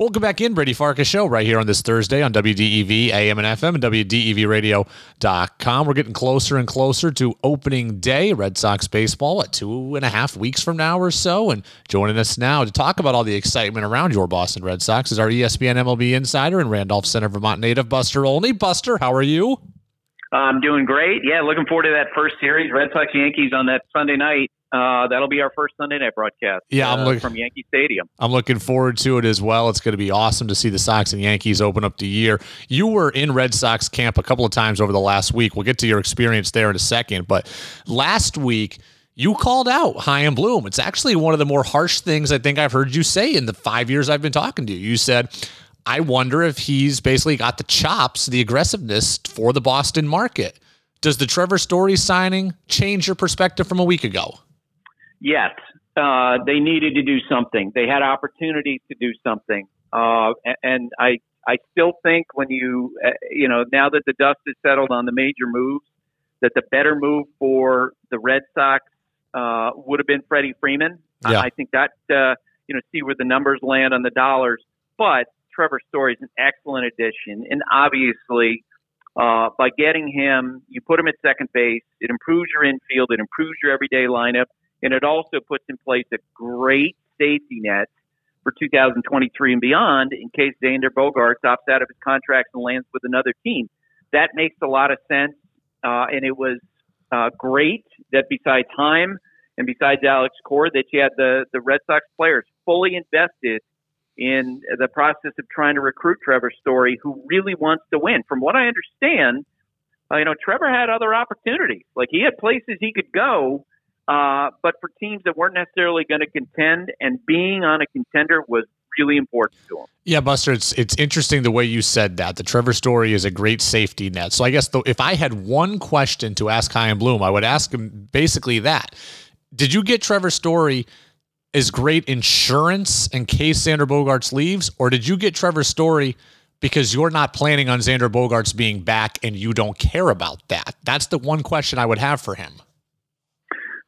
Welcome back in, Brady Farkas Show, right here on this Thursday on WDEV, AM and FM, and WDEVradio.com. We're getting closer and closer to opening day, Red Sox baseball, at two and a half weeks from now or so. And joining us now to talk about all the excitement around your Boston Red Sox is our ESPN MLB insider and Randolph Center, Vermont native, Buster Olney. Buster, how are you? I'm doing great. Yeah, looking forward to that first series, Red Sox Yankees on that Sunday night. Uh, that'll be our first Sunday night broadcast. Yeah, I'm uh, looking from Yankee Stadium. I'm looking forward to it as well. It's going to be awesome to see the Sox and Yankees open up the year. You were in Red Sox camp a couple of times over the last week. We'll get to your experience there in a second. But last week, you called out Chaim Bloom. It's actually one of the more harsh things I think I've heard you say in the five years I've been talking to you. You said, I wonder if he's basically got the chops, the aggressiveness for the Boston market. Does the Trevor Story signing change your perspective from a week ago? Yes, uh, they needed to do something. They had opportunities to do something, uh, and I I still think when you uh, you know now that the dust is settled on the major moves, that the better move for the Red Sox uh, would have been Freddie Freeman. Yeah. I, I think that uh, you know see where the numbers land on the dollars, but Trevor Story is an excellent addition, and obviously. Uh, by getting him, you put him at second base. It improves your infield. It improves your everyday lineup and it also puts in place a great safety net for 2023 and beyond in case Xander Bogaerts opts out of his contract and lands with another team. That makes a lot of sense, uh, and it was uh, great that besides Chaim and besides Alex Cora, that you had the the Red Sox players fully invested in the process of trying to recruit Trevor Story, who really wants to win. From what I understand, uh, you know, Trevor had other opportunities. Like he had places he could go uh, but for teams that weren't necessarily going to contend, and being on a contender was really important to him. Yeah, Buster, it's it's interesting the way you said that. The Trevor Story is a great safety net. So I guess the, if I had one question to ask Chaim Bloom, I would ask him basically that: Did you get Trevor Story? Is great insurance in case Xander Bogaerts leaves, or did you get Trevor Story because you're not planning on Xander Bogaerts being back and you don't care about that? That's the one question I would have for him.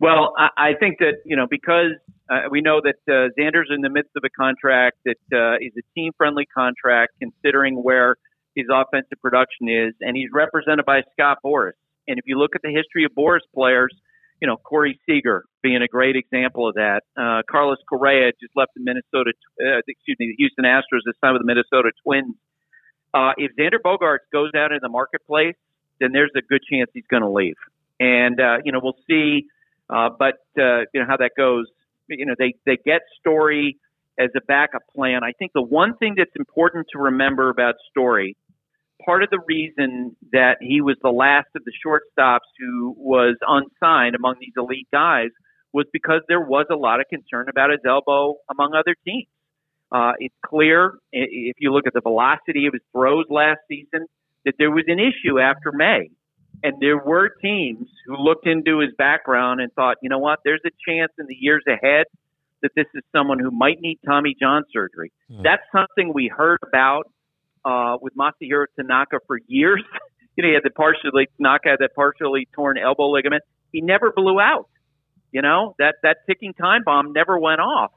Well, I, I think that you know because uh, we know that uh, Xander's in the midst of a contract that uh, is a team-friendly contract, considering where his offensive production is, and he's represented by Scott Boras. And if you look at the history of Boras players, you know Corey Seager being a great example of that. Uh, Carlos Correa just left the Minnesota, uh, excuse me, the Houston Astros this time with the Minnesota Twins. Uh, if Xander Bogaerts goes out in the marketplace, then there's a good chance he's going to leave. And uh, you know we'll see uh, but uh, you know how that goes. You know they they get Story as a backup plan. I think the one thing that's important to remember about Story, part of the reason that he was the last of the shortstops who was unsigned among these elite guys was because there was a lot of concern about his elbow among other teams. Uh, it's clear if you look at the velocity of his throws last season that there was an issue after May. And there were teams who looked into his background and thought, you know what, there's a chance in the years ahead that this is someone who might need Tommy John surgery. Mm. That's something we heard about uh, with Masahiro Tanaka for years. you know, he had the partially Tanaka had that partially torn elbow ligament. He never blew out. You know that that ticking time bomb never went off.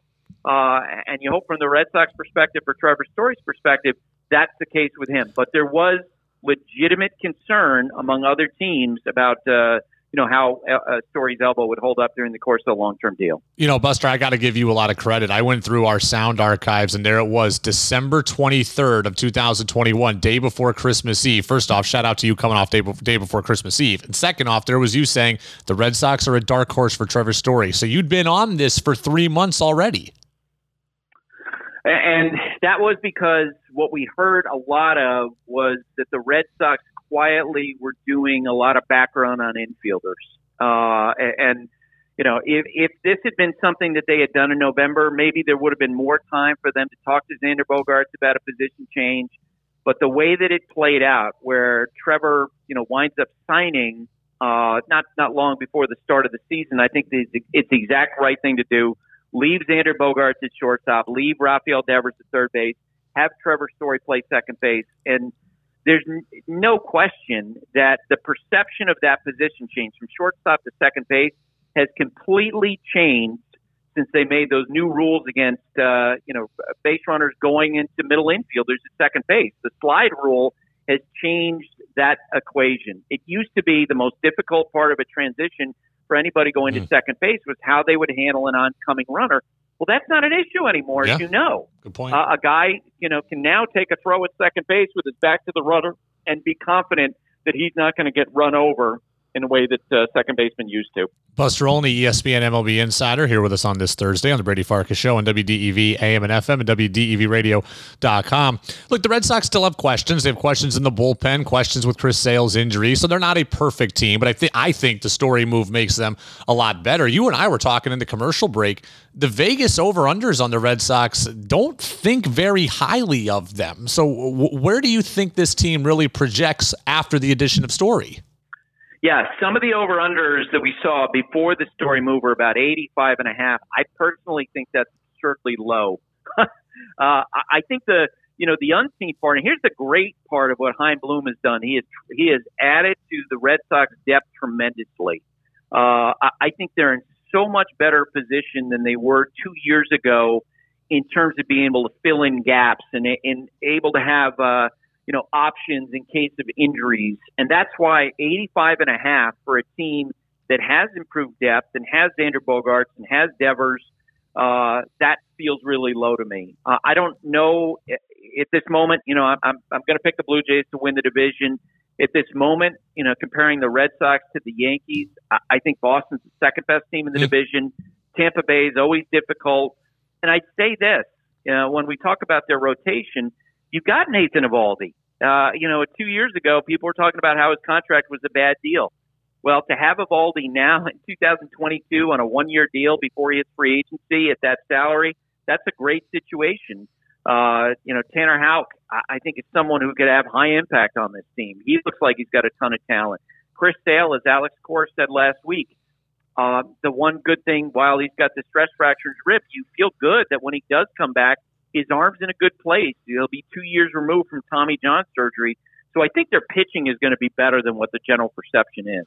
Uh, and you hope from the Red Sox perspective, for Trevor Story's perspective, that's the case with him. But there was legitimate concern among other teams about uh, you know how uh, Story's elbow would hold up during the course of a long-term deal. You know, Buster, I got to give you a lot of credit. I went through our sound archives, and there it was, December 23rd of 2021, day before Christmas Eve. First off, shout out to you coming off day, before, day before Christmas Eve, and second off, there was you saying the Red Sox are a dark horse for Trevor Story. So you'd been on this for three months already. And that was because what we heard a lot of was that the Red Sox quietly were doing a lot of background on infielders. Uh, and, you know, if, if this had been something that they had done in November, maybe there would have been more time for them to talk to Xander Bogaerts about a position change. But the way that it played out, where Trevor, you know, winds up signing uh, not not long before the start of the season, I think it's the exact right thing to do leave Xander Bogaerts at shortstop, leave Rafael Devers at third base, have Trevor Story play second base, and there's n- no question that the perception of that position change from shortstop to second base has completely changed since they made those new rules against uh, you know base runners going into middle infielders at second base. The slide rule has changed that equation. It used to be the most difficult part of a transition for anybody going mm. to hmm. second base was how they would handle an oncoming runner. Well, that's not an issue anymore, yeah. as you know. Good point. Uh, a guy, you know, can now take a throw at second base with his back to the runner and be confident that he's not going to get run over in a way that uh, second baseman used to. Buster Olney, ESPN MLB Insider, here with us on this Thursday on the Brady Farkas Show on WDEV AM and FM and WDEVradio.com. Look, the Red Sox still have questions. They have questions in the bullpen, questions with Chris Sale's injury, so they're not a perfect team. But I think I think the story move makes them a lot better. You and I were talking in the commercial break. The Vegas over unders on the Red Sox don't think very highly of them. So, w- where do you think this team really projects after the addition of Story? Yeah, some of the over unders that we saw before the story move were about 85 and a half. I personally think that's certainly low. uh, I think the you know the unseen part, and here's the great part of what Chaim Bloom has done. He has he has added to the Red Sox depth tremendously. Uh, I, I think they're in so much better position than they were two years ago in terms of being able to fill in gaps and, and able to have. Uh, you know, options in case of injuries. And that's why 85 and a half for a team that has improved depth and has Xander Bogaerts and has Devers, uh, that feels really low to me. Uh, I don't know at this moment, you know, I'm, I'm, I'm going to pick the Blue Jays to win the division. At this moment, you know, comparing the Red Sox to the Yankees, I, I think Boston's the second best team in the division. Tampa Bay is always difficult. And I'd say this, you know, when we talk about their rotation – You've got Nathan Eovaldi. Uh, you know, two years ago, people were talking about how his contract was a bad deal. Well, to have Eovaldi now in 2022 on a one-year deal before he hits free agency at that salary, that's a great situation. Uh, you know, Tanner Houck, I, think is someone who could have high impact on this team. He looks like he's got a ton of talent. Chris Sale, as Alex Cora said last week, uh, the one good thing while he's got the stress fracture in his rib, you feel good that when he does come back, his arm's in a good place. He'll be two years removed from Tommy John surgery. So I think their pitching is going to be better than what the general perception is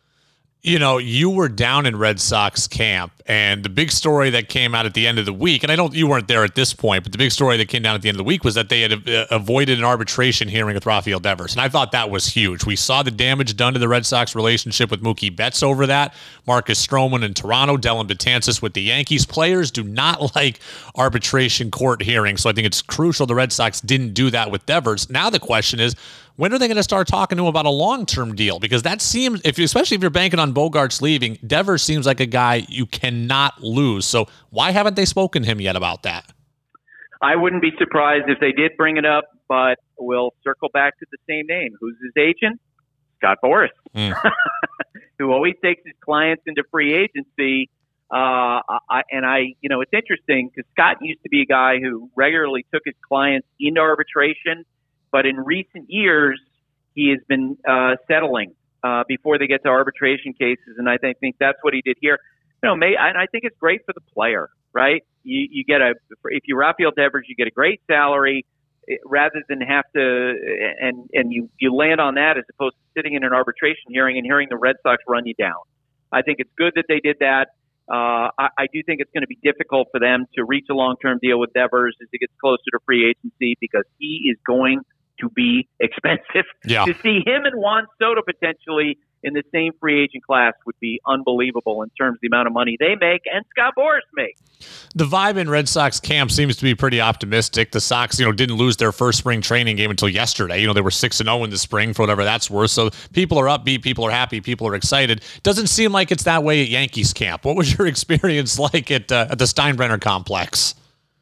you know, you were down in Red Sox camp, and the big story that came out at the end of the week, and I don't, you weren't there at this point, but the big story that came down at the end of the week was that they had uh, avoided an arbitration hearing with Rafael Devers, and I thought that was huge. We saw the damage done to the Red Sox relationship with Mookie Betts over that. Marcus Stroman in Toronto, Dellin Betances with the Yankees. Players do not like arbitration court hearings, so I think it's crucial the Red Sox didn't do that with Devers. Now the question is when are they going to start talking to him about a long term deal? Because that seems, if you, especially if you're banking on Bogaerts leaving, Devers seems like a guy you cannot lose. So why haven't they spoken to him yet about that? I wouldn't be surprised if they did bring it up, but we'll circle back to the same name. Who's his agent? Scott Boras, mm. who always takes his clients into free agency. Uh, I, and I, you know, it's interesting because Scott used to be a guy who regularly took his clients into arbitration but in recent years, he has been uh, settling uh, before they get to arbitration cases, and I think, think that's what he did here. You know, may, and I think it's great for the player, right? You, you get a if you Rafael Devers, you get a great salary rather than have to and and you you land on that as opposed to sitting in an arbitration hearing and hearing the Red Sox run you down. I think it's good that they did that. Uh, I, I do think it's going to be difficult for them to reach a long-term deal with Devers as he gets closer to free agency because he is going to be expensive. Yeah. To see him and Juan Soto potentially in the same free agent class would be unbelievable in terms of the amount of money they make and Scott Boras makes. The vibe in Red Sox camp seems to be pretty optimistic. The Sox, you know, didn't lose their first spring training game until yesterday. You know, they were 6 and 0 in the spring for whatever that's worth. So people are upbeat, people are happy, people are excited. Doesn't seem like it's that way at Yankees camp. What was your experience like at uh, at the Steinbrenner complex?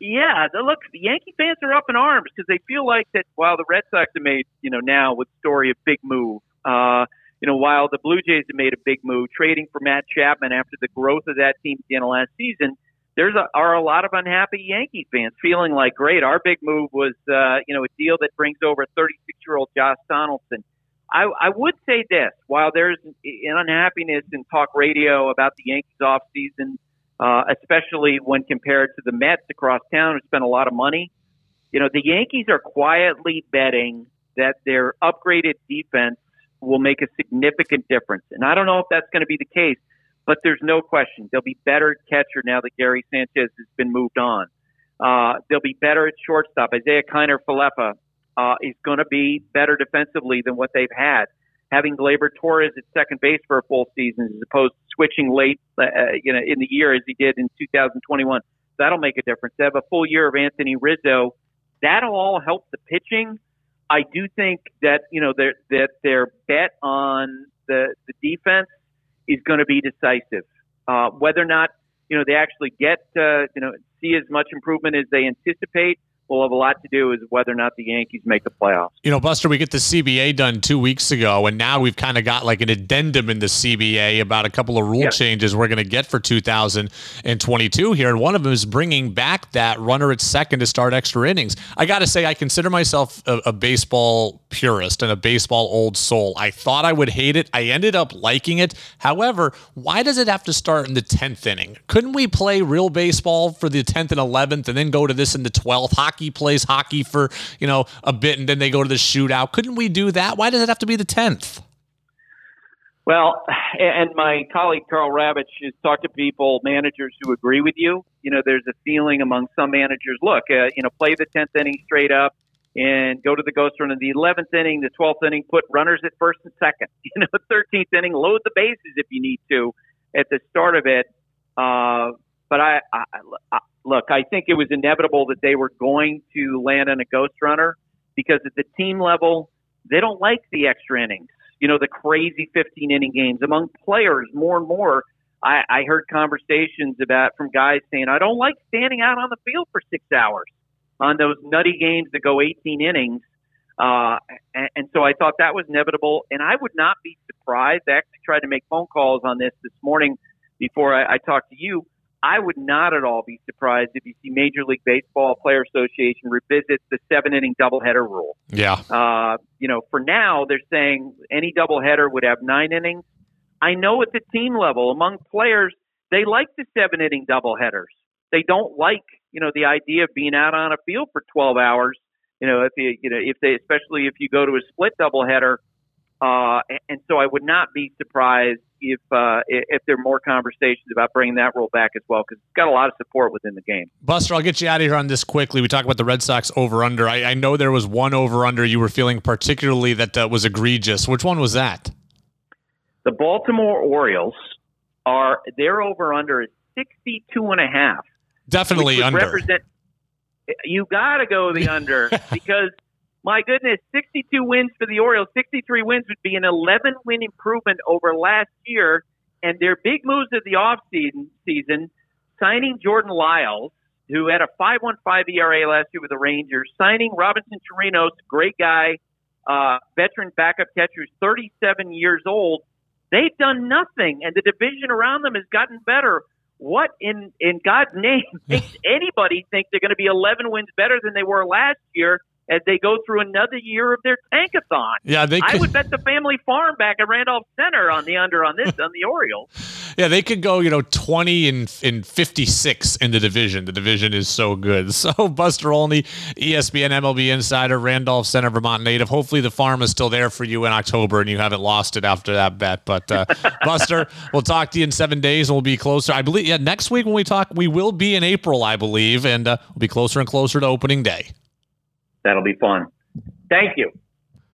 Yeah, the, look, the Yankee fans are up in arms because they feel like that while the Red Sox have made, you know, now with Story a big move, uh, you know, while the Blue Jays have made a big move trading for Matt Chapman after the growth of that team at the end of last season, there's a, are a lot of unhappy Yankee fans feeling like, great, our big move was, uh, you know, a deal that brings over 36 year old Josh Donaldson. I, I would say this: while there's an unhappiness in talk radio about the Yankees off season uh, especially when compared to the Mets across town who spent a lot of money. You know, the Yankees are quietly betting that their upgraded defense will make a significant difference. And I don't know if that's going to be the case, but there's no question they'll be better at catcher now that Gary Sanchez has been moved on. Uh, they'll be better at shortstop. Isiah Kiner Falefa uh, is going to be better defensively than what they've had. Having Gleyber Torres at second base for a full season as opposed to switching late, uh, you know, in the year as he did in 2021, that'll make a difference. They have a full year of Anthony Rizzo. That'll all help the pitching. I do think that you know their that their bet on the the defense is going to be decisive. Uh, whether or not you know they actually get uh, you know see as much improvement as they anticipate will have a lot to do with whether or not the Yankees make the playoffs. You know, Buster, we get the CBA done two weeks ago, and now we've kind of got like an addendum in the CBA about a couple of rule yeah. changes we're going to get for 2022 here. And one of them is bringing back that runner at second to start extra innings. I got to say, I consider myself a, a baseball purist and a baseball old soul. I thought I would hate it. I ended up liking it. However, why does it have to start in the 10th inning? Couldn't we play real baseball for the 10th and 11th and then go to this in the 12th? Hockey plays hockey for, you know, a bit and then they go to the shootout. Couldn't we do that? Why does it have to be the 10th? Well, and my colleague Karl Ravech has talked to people, managers who agree with you. You know, there's a feeling among some managers, look, uh, you know, play the 10th inning straight up and go to the ghost run in the 11th inning, the 12th inning, put runners at first and second. You know, 13th inning, load the bases if you need to at the start of it. Uh, but I, I, I look, I think it was inevitable that they were going to land on a ghost runner because at the team level, they don't like the extra innings. You know, the crazy 15 inning games among players more and more. I, I heard conversations about from guys saying, I don't like standing out on the field for six hours on those nutty games that go 18 innings. Uh, and, and so I thought that was inevitable. And I would not be surprised. I actually tried to make phone calls on this this morning before I, I talked to you. I would not at all be surprised if you see Major League Baseball Player Association revisit the seven inning doubleheader rule. Yeah. Uh, you know, for now, they're saying any doubleheader would have nine innings. I know at the team level, among players, they like the seven inning doubleheaders. They don't like you know, the idea of being out on a field for 12 hours, you know, if you, you know, if they, especially if you go to a split doubleheader, uh, and so I would not be surprised if uh, if there are more conversations about bringing that rule back as well because it's got a lot of support within the game. Buster, I'll get you out of here on this quickly. We talk about the Red Sox over under. I, I know there was one over under you were feeling particularly that uh, was egregious. Which one was that? The Baltimore Orioles are their over under is 62 and a half. Definitely under. You got to go the under because my goodness, 62 wins for the Orioles, 63 wins would be an 11 win improvement over last year. And their big moves of the off season, season signing Jordan Lyles, who had a 5.15 ERA last year with the Rangers, signing Robinson Chirinos, great guy, uh, veteran backup catcher who's 37 years old. They've done nothing, and the division around them has gotten better what in in God's name makes anybody think they're going to be 11 wins better than they were last year as they go through another year of their tankathon? Yeah, they. Could, I would bet the family farm back at Randolph Center on the under on this on the Orioles. Yeah, they could go, you know, 20 and, and 56 in the division. The division is so good. So, Buster Olney, ESPN MLB Insider, Randolph Center, Vermont native. Hopefully, the farm is still there for you in October and you haven't lost it after that bet. But, uh, Buster, we'll talk to you in seven days and we'll be closer. I believe, yeah, next week when we talk, we will be in April, I believe, and uh, we'll be closer and closer to opening day. That'll be fun. Thank you.